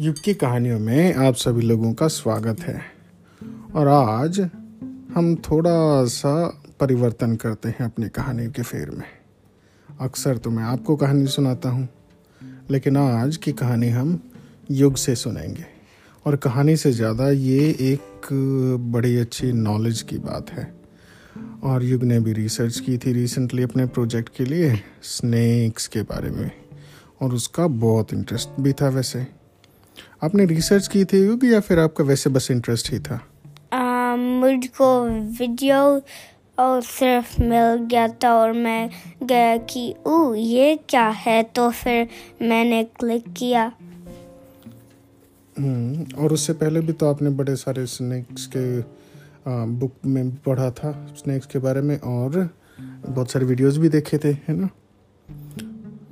युग की कहानियों में आप सभी लोगों का स्वागत है। और आज हम थोड़ा सा परिवर्तन करते हैं अपनी कहानी के फेर में। अक्सर तो मैं आपको कहानी सुनाता हूँ, लेकिन आज की कहानी हम युग से सुनेंगे। और कहानी से ज़्यादा ये एक बड़ी अच्छी नॉलेज की बात है। और युग ने भी रिसर्च की थी रिसेंटली अपने प्रोजेक्ट के लिए स्नेक्स के बारे में। और उसका बहुत इंटरेस्ट भी था वैसे। आपने रिसर्च की थी युग या फिर आपका वैसे बस इंटरेस्ट ही था? मुझको वीडियो और सिर्फ़ मिल गया था और मैं गया कि ओ ये क्या है? तो फिर मैंने क्लिक किया। हम्म, और उससे पहले भी तो आपने बड़े सारे स्नैक्स के आ, बुक में पढ़ा था स्नैक्स के बारे में और बहुत सारे वीडियोस भी देखे थे है ना?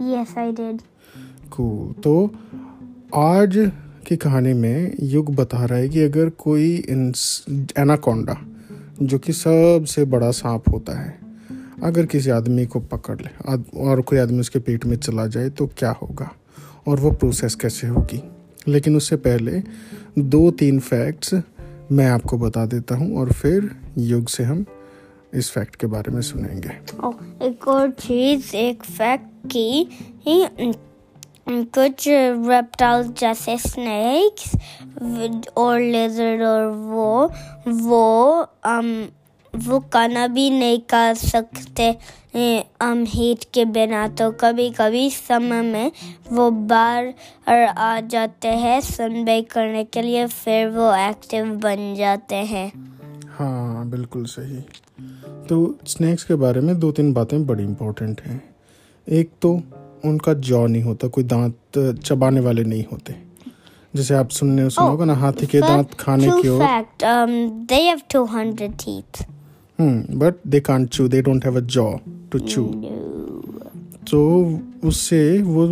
यस आई डिड कूल तो आज की कहानी में युग बता रहा है कि अगर कोई एनाकोंडा, जो कि सबसे बड़ा सांप होता है, अगर किसी आदमी को पकड़ ले और कोई आदमी उसके पेट में चला जाए तो क्या होगा? और वो प्रोसेस कैसे होगी? लेकिन उससे पहले दो तीन फैक्ट्स मैं आपको बता देता हूँ, और फिर युग से हम इस फैक्ट के बारे में सुनेंगे। एक और चीज़, एक फैक्ट की कुछ रेप्टाइल्स जैसे स्नेक्स और लेजर्ड और वो वो um, वो खाना भी नहीं खा सकते हम हीट के बिना तो कभी कभी समय में वो बाहर आ जाते हैं सनबेक करने के लिए फिर वो एक्टिव बन जाते हैं। हाँ बिल्कुल सही। तो स्नैक्स के बारे में दो तीन बातें बड़ी इम्पोर्टेंट हैं। एक तो उनका जॉ नहीं होता कोई दांत चबाने वाले नहीं होते। जैसे आप सुनने सुना होगा ना हाथी के दांत खाने की ओर। um, they 200 teeth. Hmm but they can't chew they don't have a jaw to chew तो उससे वो,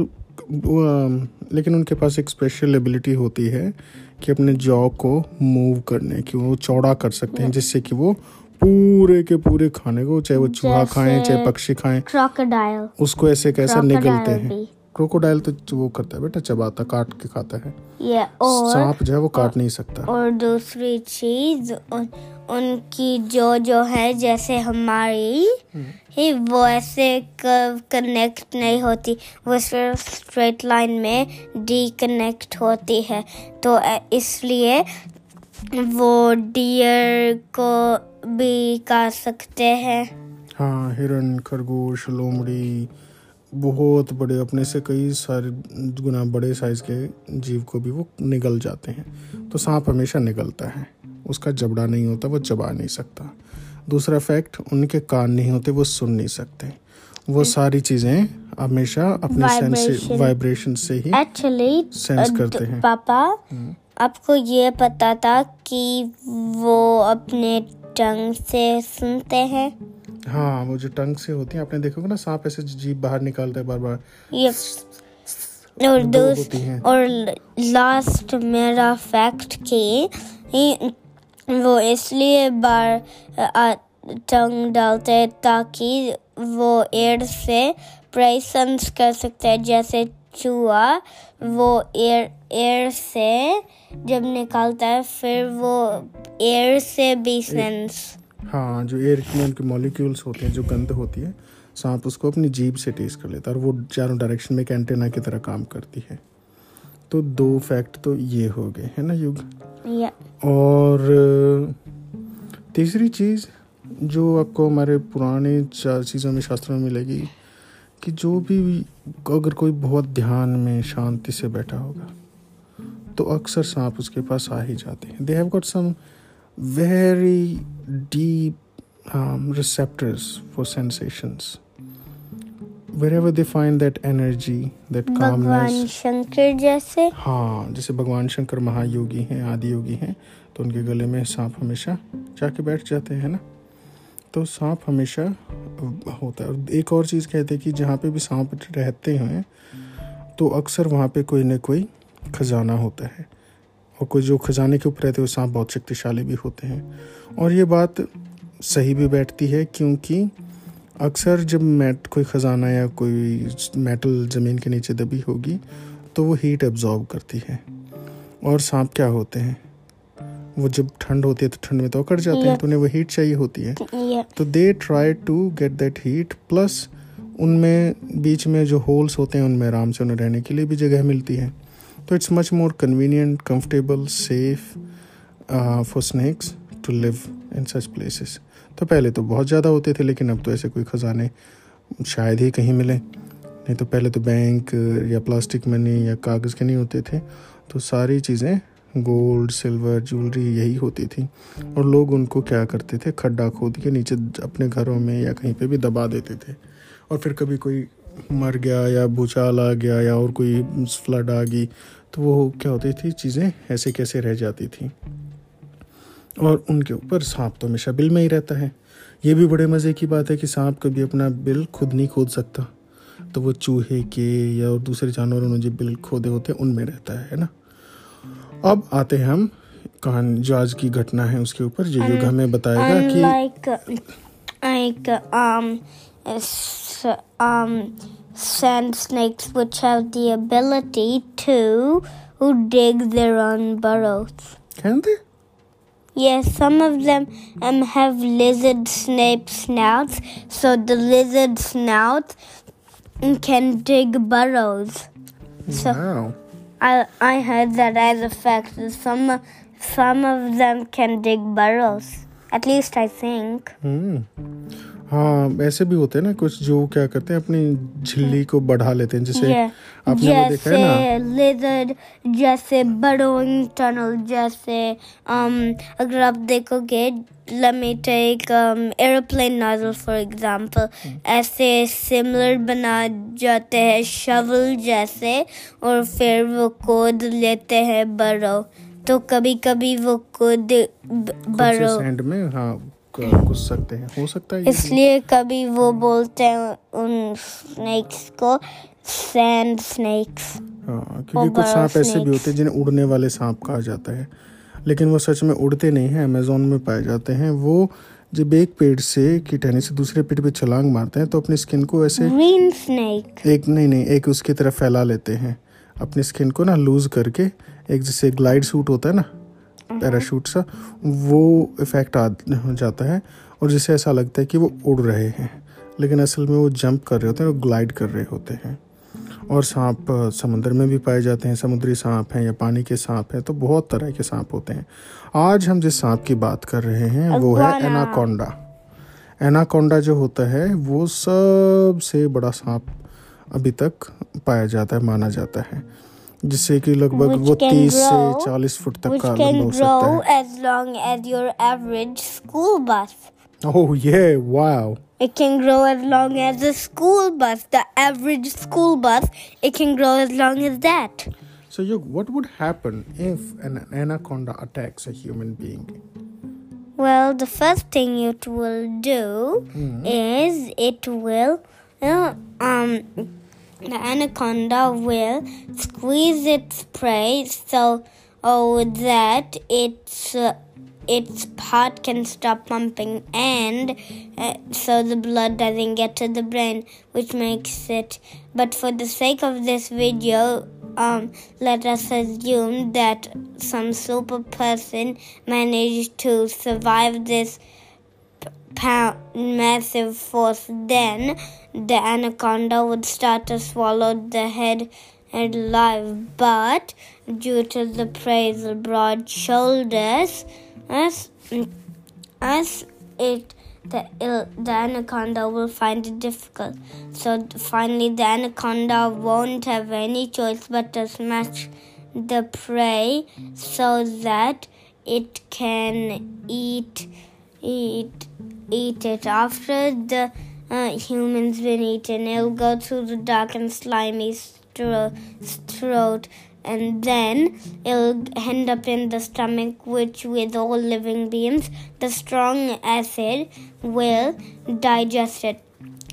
वो अम, लेकिन उनके पास एक स्पेशल एबिलिटी होती है कि अपने जॉ को मूव करने की वो चौड़ा कर सकते हैं जिससे कि वो पूरे के पूरे खाने को चाहे वो चूहा खाएँ चाहे पक्षी खाएँ Crocodile. उसको ऐसे कैसे निगलते हैं। क्रोकोडाइल तो वो करता है बेटा चबाता काट के खाता है। Yeah, और सांप जो है वो काट नहीं सकता। और दूसरी चीज़ उन, उनकी जो जो है जैसे हमारी ही वो ऐसे कनेक्ट नहीं होती। वो सिर्फ़ स्ट्रेट लाइन में डिकनेक्ट होती है। तो इसलिए वो डियर को भी कर सकते हैं। हाँ हिरन खरगोश लोमड़ी बहुत बड़े अपने से कई सारे गुना बड़े साइज़ के जीव को भी वो निगल जाते हैं। तो सांप हमेशा निगलता है। उसका जबड़ा नहीं होता वो चबा नहीं सकता। दूसरा फैक्ट उनके कान नहीं होते वो सुन नहीं सकते। वो सारी चीज़ें हमेशा अपने सेंस वाइब्रेशन से ही एक्चुअली Sense करते हैं। पापा आपको ये पता था कि वो अपने टंग से सुनते हैं हाँ वो जो टंग से होती है आपने देखोगे ना सांप ऐसे जीभ बाहर निकालता है बार बार ये और दो दूस होती हैं। और लास्ट मेरा फैक्ट कि वो इसलिए बार टंग डालते हैं ताकि वो एयर से प्रेसेंस कर सकते हैं जैसे चूहा वो एयर एयर से जब निकालता है फिर वो एयर से भी हाँ जो एयर में उनके मॉलिक्यूल्स होते हैं जो गंध होती है सांप उसको अपनी जीभ से टेस्ट कर लेता है और वो चारों डायरेक्शन में एक एंटेना की तरह काम करती है। तो दो फैक्ट तो ये हो गए है ना युग? या। और तीसरी चीज़ जो आपको हमारे पुराने चीज़ों में शास्त्रों में मिलेगी कि जो भी अगर कोई बहुत ध्यान में शांति से बैठा होगा तो अक्सर सांप उसके पास आ ही जाते हैं। They have got some very deep receptors for sensations. Wherever they find that energy that calmness भगवान शंकर जैसे। हाँ जैसे भगवान शंकर महायोगी हैं आदि योगी हैं तो उनके गले में सांप हमेशा जाके बैठ जाते हैं ना? तो सांप हमेशा होता है। एक और चीज़ कहते हैं कि जहाँ पे भी सांप रहते हैं तो अक्सर वहाँ पे कोई ना कोई खजाना होता है। और कोई जो खजाने के ऊपर रहते हैं, वो सांप बहुत शक्तिशाली भी होते हैं। और ये बात सही भी बैठती है, क्योंकि अक्सर जब मेट, कोई ख़जाना या कोई मेटल ज़मीन के नीचे दबी होगी तो वो हीट एब्जॉर्ब करती है। और सांप क्या होते हैं? वो जब ठंड होती है तो ठंड में तो अकड़ जाते हैं तो उन्हें वो हीट चाहिए होती है। Yeah. तो they try to get that heat plus उनमें बीच में जो होल्स होते हैं उनमें आराम से उन्हें रहने के लिए भी जगह मिलती है। तो it's much more convenient comfortable safe for snakes to live in such places तो पहले तो बहुत ज़्यादा होते थे लेकिन अब तो ऐसे कोई ख़जाने शायद ही कहीं मिले। नहीं तो पहले तो बैंक या प्लास्टिक मनी या कागज़ के नहीं होते थे। तो सारी चीज़ें गोल्ड, सिल्वर, ज्वेलरी यही होती थी। और लोग उनको क्या करते थे? खड्डा खोद के नीचे अपने घरों में या कहीं पे भी दबा देते थे। और फिर कभी कोई मर गया या भूचाल आ गया या और कोई फ्लड आ गई तो वो क्या होती थी? चीज़ें ऐसे कैसे रह जाती थी। और उनके ऊपर सांप तो हमेशा बिल में ही रहता है। ये भी बड़े मज़े की बात है कि सांप कभी अपना बिल खुद नहीं खोद सकता। तो वो चूहे के या और दूसरे जानवरों ने जो बिल खोदे होते हैं, उनमें रहता है ना? अब आते हैं हम कहानी जो आज की घटना है उसके ऊपर जो युग हमें बताएगा कि uh, like uh, um, um, sand snakes, which have the ability to dig their own burrows. can they? Yes, some of them um, have lizard snape snouts, so the lizard snout can dig burrows. So Wow. I I heard that as a fact some some of them can dig burrows. At least I think. Hmm. हाँ ऐसे भी होते हैं ना कुछ जो क्या करते हैं अपनी झिल्ली को बढ़ा लेते हैं जैसे आपने जैसे देखा है ना। लेजर जैसे बड़ों टनल जैसे अम, um, अगर आप देखोगे एरोप्लेन नाजल फॉर एग्जांपल ऐसे सिमिलर बना जाते हैं शवल जैसे और फिर वो कोद लेते हैं बड़ो तो कभी कभी वो कोद बड़ो क- घुस सकते हैं? हो सकता है इसलिए कभी वो बोलते हैं उन स्नेक्स को सैंड स्नेक्स हाँ क्योंकि कुछ सांप ऐसे भी होते हैं जिन्हें उड़ने वाले सांप कहा जाता है। लेकिन वो सच में उड़ते नहीं हैं अमेजोन में पाए जाते हैं। वो जब एक पेड़ से की टहनी से दूसरे पेड़ पे छलांग मारते हैं तो अपनी स्किन को ऐसे ग्रीन स्नेक एक नहीं नहीं एक उसकी तरफ़ फैला लेते हैं। अपनी स्किन को ना लूज करके एक जैसे ग्लाइड सूट होता है ना पैराशूट सा वो इफ़ेक्ट आ जाता है और जिससे ऐसा लगता है कि वो उड़ रहे हैं। लेकिन असल में वो जंप कर रहे होते हैं वो ग्लाइड कर रहे होते हैं। और सांप समुद्र में भी पाए जाते हैं समुद्री सांप हैं या पानी के सांप हैं तो बहुत तरह के सांप होते हैं। आज हम जिस सांप की बात कर रहे हैं वो है एनाकोंडा एनाकोंडा जो होता है वो सबसे बड़ा सांप अभी तक पाया जाता है माना जाता है। जिससे कि लगभग Which वो can 30 से grow- 40 फुट तक which का can लंबा हो सकता grow है as long as your average school bus. Oh ये wow It can grow as long as a school bus, the average school bus. It can grow as long as that. So, you, what would happen if an anaconda attacks a human being? Well, the first thing it will do is it will, uh, um, the anaconda will squeeze its prey so oh, that its uh, its heart can stop pumping and uh, so the blood doesn't get to the brain, which makes it. But for the sake of this video, um, let us assume that some super person managed to survive this massive force, then the anaconda would start to swallow the head alive. But due to the prey's broad shoulders, as as it the the anaconda will find it difficult. So finally, the anaconda won't have any choice but to smash the prey so that it can eat eat eat it after the uh, humans been eaten. It'll go through the dark and slimy stro- throat and then it'll end up in the stomach which with all living beings the strong acid will digest it.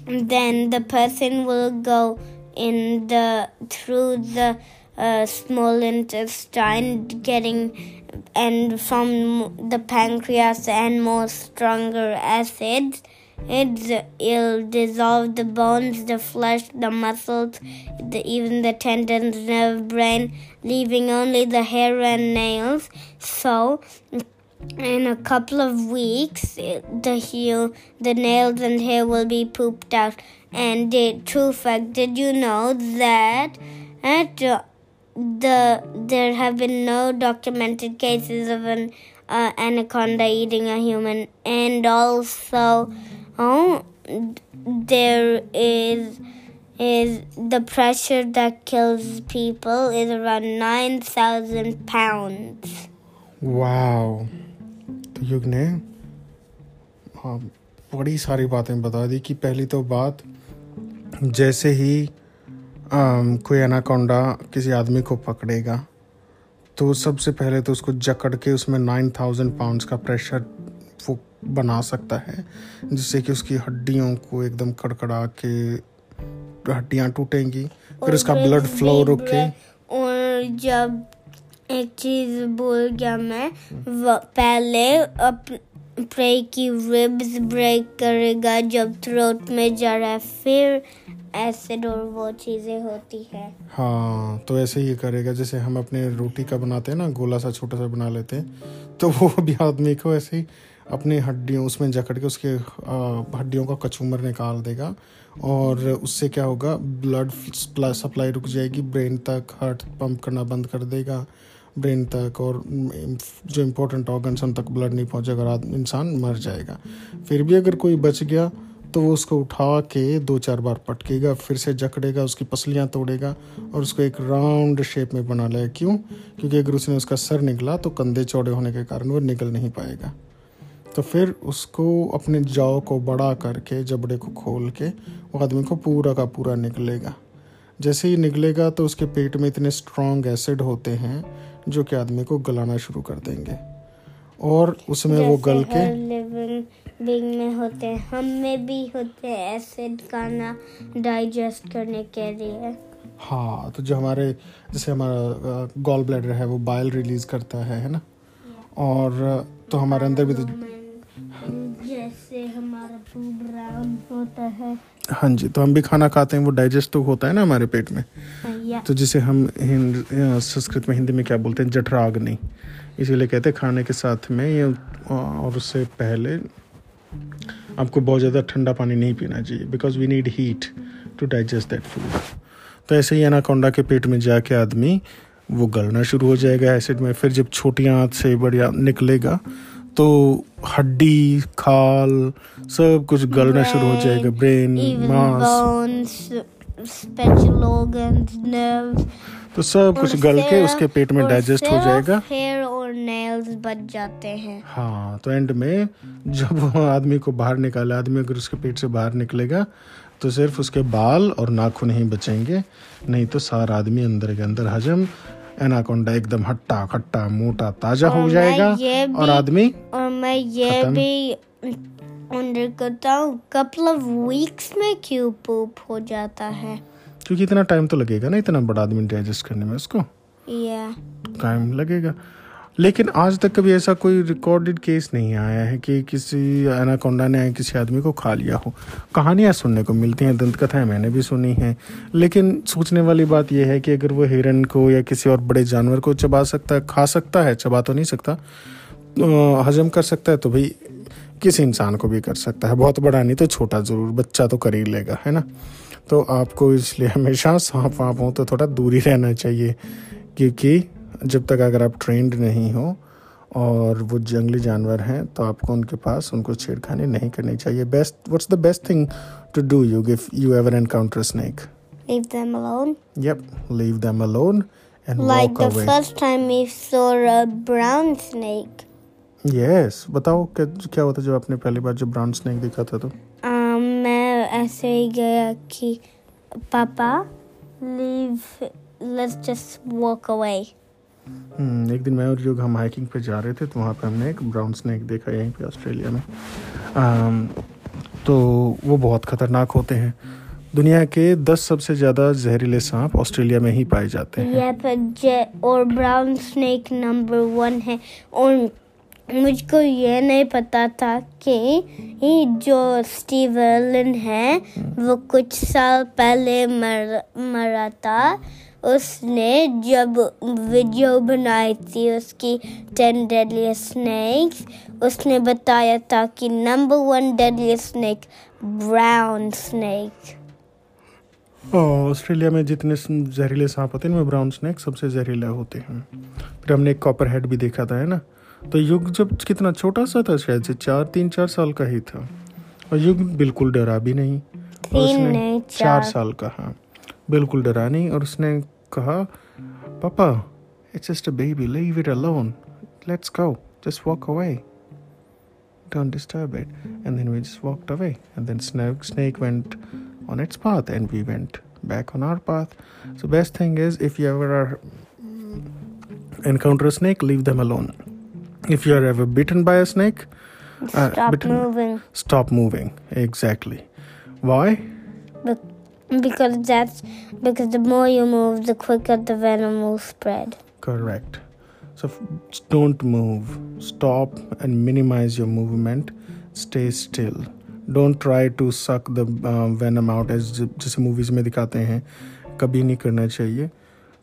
And then the person will go in the through the uh, small intestine getting and from the pancreas and more stronger acids it'll dissolve the bones, the flesh, the muscles, the, even the tendons, nerve, brain, leaving only the hair and nails. So, in a couple of weeks, the heel, the nails and hair will be pooped out. And the true fact, did you know that at uh, the there have been no documented cases of an uh, anaconda eating a human, and also, oh, there is is the pressure that kills people is around nine thousand pounds. Wow तो युग ने हाँ, बड़ी सारी बातें बता दी कि पहली तो बात जैसे ही आम, कोई एनाकोंडा किसी आदमी को पकड़ेगा तो सबसे पहले तो उसको जकड़ के उसमें नाइन थाउज़ेंड पाउंड्स का प्रेशर वो बना सकता है जिससे कि उसकी हड्डियों को एकदम कड़कड़ा के हड्डियाँ टूटेंगी फिर उसका ब्लड फ्लो रुके। और जब एक चीज़ बोल गया मैं पहले अप प्रे की रिब्स ब्रेक करेगा जब थ्रोट में जा रहा है फिर एसिड और वो चीज़ें होती है हाँ तो ऐसे ही करेगा जैसे हम अपने रोटी का बनाते हैं ना गोला सा छोटा सा बना लेते हैं तो वो भी आदमी को ऐसे ही अपनी हड्डियों उसमें जकड़ के उसके हड्डियों का कचूमर निकाल देगा और उससे क्या होगा ब्लड सप्लाई रुक जाएगी ब्रेन तक हार्ट पंप करना बंद कर देगा ब्रेन तक और जो इम्पोर्टेंट ऑर्गन्स उन तक ब्लड नहीं पहुंचेगा आदमी- इंसान मर जाएगा। फिर भी अगर कोई बच गया तो वो उसको उठा के दो चार बार पटकेगा, फिर से जकड़ेगा, उसकी पसलियाँ तोड़ेगा और उसको एक राउंड शेप में बना लेगा क्यों? क्योंकि अगर उसने उसका सर निकला तो कंधे चौड़े होने के कारण वो निकल नहीं पाएगा। तो फिर उसको अपने जाव को बड़ा करके, जबड़े को खोल के, वो आदमी को पूरा का पूरा निकलेगा। जैसे ही निकलेगा तो उसके पेट में इतने स्ट्रॉन्ग एसिड होते हैं जो कि आदमी को गलाना शुरू कर देंगे। और उसमें वो गल के लिविंग में होते हैं हम में भी होते हैं एसिड खाना डाइजेस्ट करने के लिए। हाँ तो जो हमारे जैसे हमारा गॉल ब्लैडर है वो बाइल रिलीज़ करता है है ना? और तो हमारे अंदर भी तो जैसे हमारा फ़ूड राउंड होता है। हाँ जी तो हम भी खाना खाते हैं वो डाइजेस्ट तो होता है ना हमारे पेट में। या तो जिसे हम हिंद संस्कृत में हिंदी में क्या बोलते हैं? जठराग्नि। इसीलिए कहते हैं खाने के साथ में ये और उससे पहले आपको बहुत ज़्यादा ठंडा पानी नहीं पीना चाहिए because we need heat to digest that food तो ऐसे ही एनाकोंडा के पेट में जाके आदमी वो गलना शुरू हो जाएगा एसिड में। फिर जब छोटी आंत से बढ़िया निकलेगा तो हड्डी खाल सब कुछ गलना शुरू हो जाएगा। ब्रेन मांस। Special organs, nerves. तो सब कुछ गल के उसके पेट में डाइजेस्ट हो जाएगा हेयर और नेल्स बच जाते हैं हाँ तो एंड में जब आदमी को बाहर निकाला आदमी अगर उसके पेट से बाहर निकलेगा तो सिर्फ़ उसके बाल और नाखून ही बचेंगे नहीं तो सारा आदमी अंदर के अंदर हजम एनाकोंडा एकदम हट्टा खट्टा मोटा ताज़ा हो जाएगा और आदमी और मैं ये भी अंडर करता हूँ कपल ऑफ़ वीक्स में क्यों पोप हो जाता है? क्योंकि इतना टाइम तो लगेगा ना इतना बड़ा आदमी डाइजेस्ट करने में उसको। या टाइम लगेगा। लेकिन आज तक कभी ऐसा कोई रिकॉर्डेड केस नहीं आया है कि किसी एनाकोंडा ने किसी आदमी को खा लिया हो। कहानियाँ सुनने को मिलती हैं दंत कथाएँ मैंने भी सुनी हैं। लेकिन सोचने वाली बात यह है कि अगर वो हिरन को या किसी और बड़े जानवर को चबा सकता है खा सकता है चबा तो नहीं सकता हजम कर सकता है तो भाई किसी इंसान को भी कर सकता है? बहुत बड़ा नहीं तो छोटा ज़रूर बच्चा तो कर ही लेगा है ना? तो आपको इसलिए हमेशा सांप वाप हो तो थोड़ा दूर ही रहना चाहिए क्योंकि जब तक अगर आप ट्रेंड नहीं हो और वो जंगली जानवर हैं तो आपको उनके पास उनको छेड़खानी नहीं करनी चाहिए। Best what's the best thing to do you give you ever encounter snake leave them alone. Yep leave them alone and like walk the away. first time we saw a brown snake. Yes बताओ क्या क्या होता जब आपने पहली बार जब brown snake देखा था तो? Um, मैं ऐसे ही गया कि पापा let's just walk away. हम्म, एक दिन मैं और युग हम हाइकिंग पे जा रहे थे तो वहाँ पे हमने एक ब्राउन स्नेक देखा यहीं पे ऑस्ट्रेलिया में। अम, तो वो बहुत खतरनाक होते हैं। दुनिया के दस सबसे ज़्यादा जहरीले सांप ऑस्ट्रेलिया में ही पाए जाते हैं। और ब्राउन स्नेक नंबर वन है और मुझको ये नहीं पता था कि जो स्टीव एलन है, वो कुछ साल पहले मर, मरा था। उसने जब वीडियो बनाई थी उसकी टेन डेडली स्नैक्स उसने बताया था कि number one deadly snake brown snake Australia में जितने जहरीले सांप होते हैं, उनमें ब्राउन स्नैक सबसे जहरीले होते हैं। फिर हमने एक कॉपर हेड भी देखा था, है ना? तो युग जब कितना छोटा सा था शायद से चार तीन चार साल का ही था। और युग बिल्कुल डरा भी नहीं। उसने नहीं, चार।, चार। साल का हाँ बिल्कुल डरा नहीं और उसने कहा papa it's just a baby leave it alone let's go just walk away don't disturb it and then we just walk away and then snake snake went on its path and we went back on our path so best thing is if you ever are encounter snake leave them alone if you are ever bitten by a snake stop uh, bitten- moving stop moving exactly why Be- because that's because the more you move, the quicker the venom will spread. correct so f- don't move stop and minimize your movement stay still don't try to suck the uh, venom out as j- जैसे movies में दिखाते हैं कभी नहीं करना चाहिए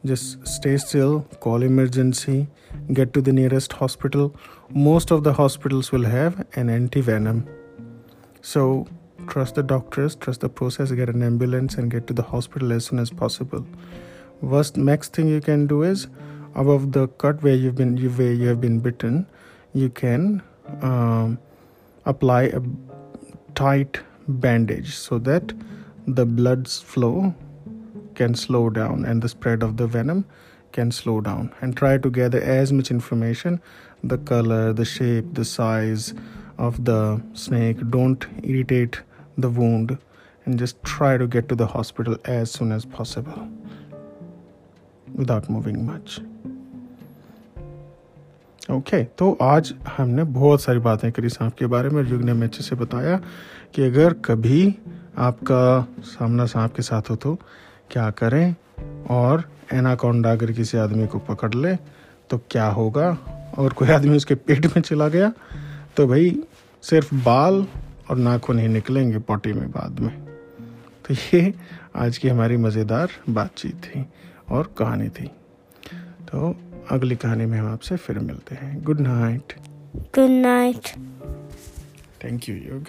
just stay still call emergency get to the nearest hospital most of the hospitals will have an anti venom so trust the doctors trust the process get an ambulance and get to the hospital as soon as possible. Worst next thing you can do is above the cut where you've been where you have been bitten you can um, apply a tight bandage so that the blood's flow can slow down and the spread of the venom can slow down and try to gather as much information the color the shape the size of the snake don't irritate the wound and just try to get to the hospital as soon as possible without moving much okay okay, तो आज हमने बहुत सारी बातें करी सांप के बारे में युग ने हमें अच्छे से बताया कि अगर कभी आपका सामना सांप के साथ हो तो क्या करें और एनाकोंडा अगर किसी आदमी को पकड़ ले तो क्या होगा? और कोई आदमी उसके पेट में चला गया तो भाई सिर्फ़ बाल और नाखून ही निकलेंगे पॉटी में बाद में। तो ये आज की हमारी मज़ेदार बातचीत थी और कहानी थी। तो अगली कहानी में हम आपसे फिर मिलते हैं। Good night good night thank you युग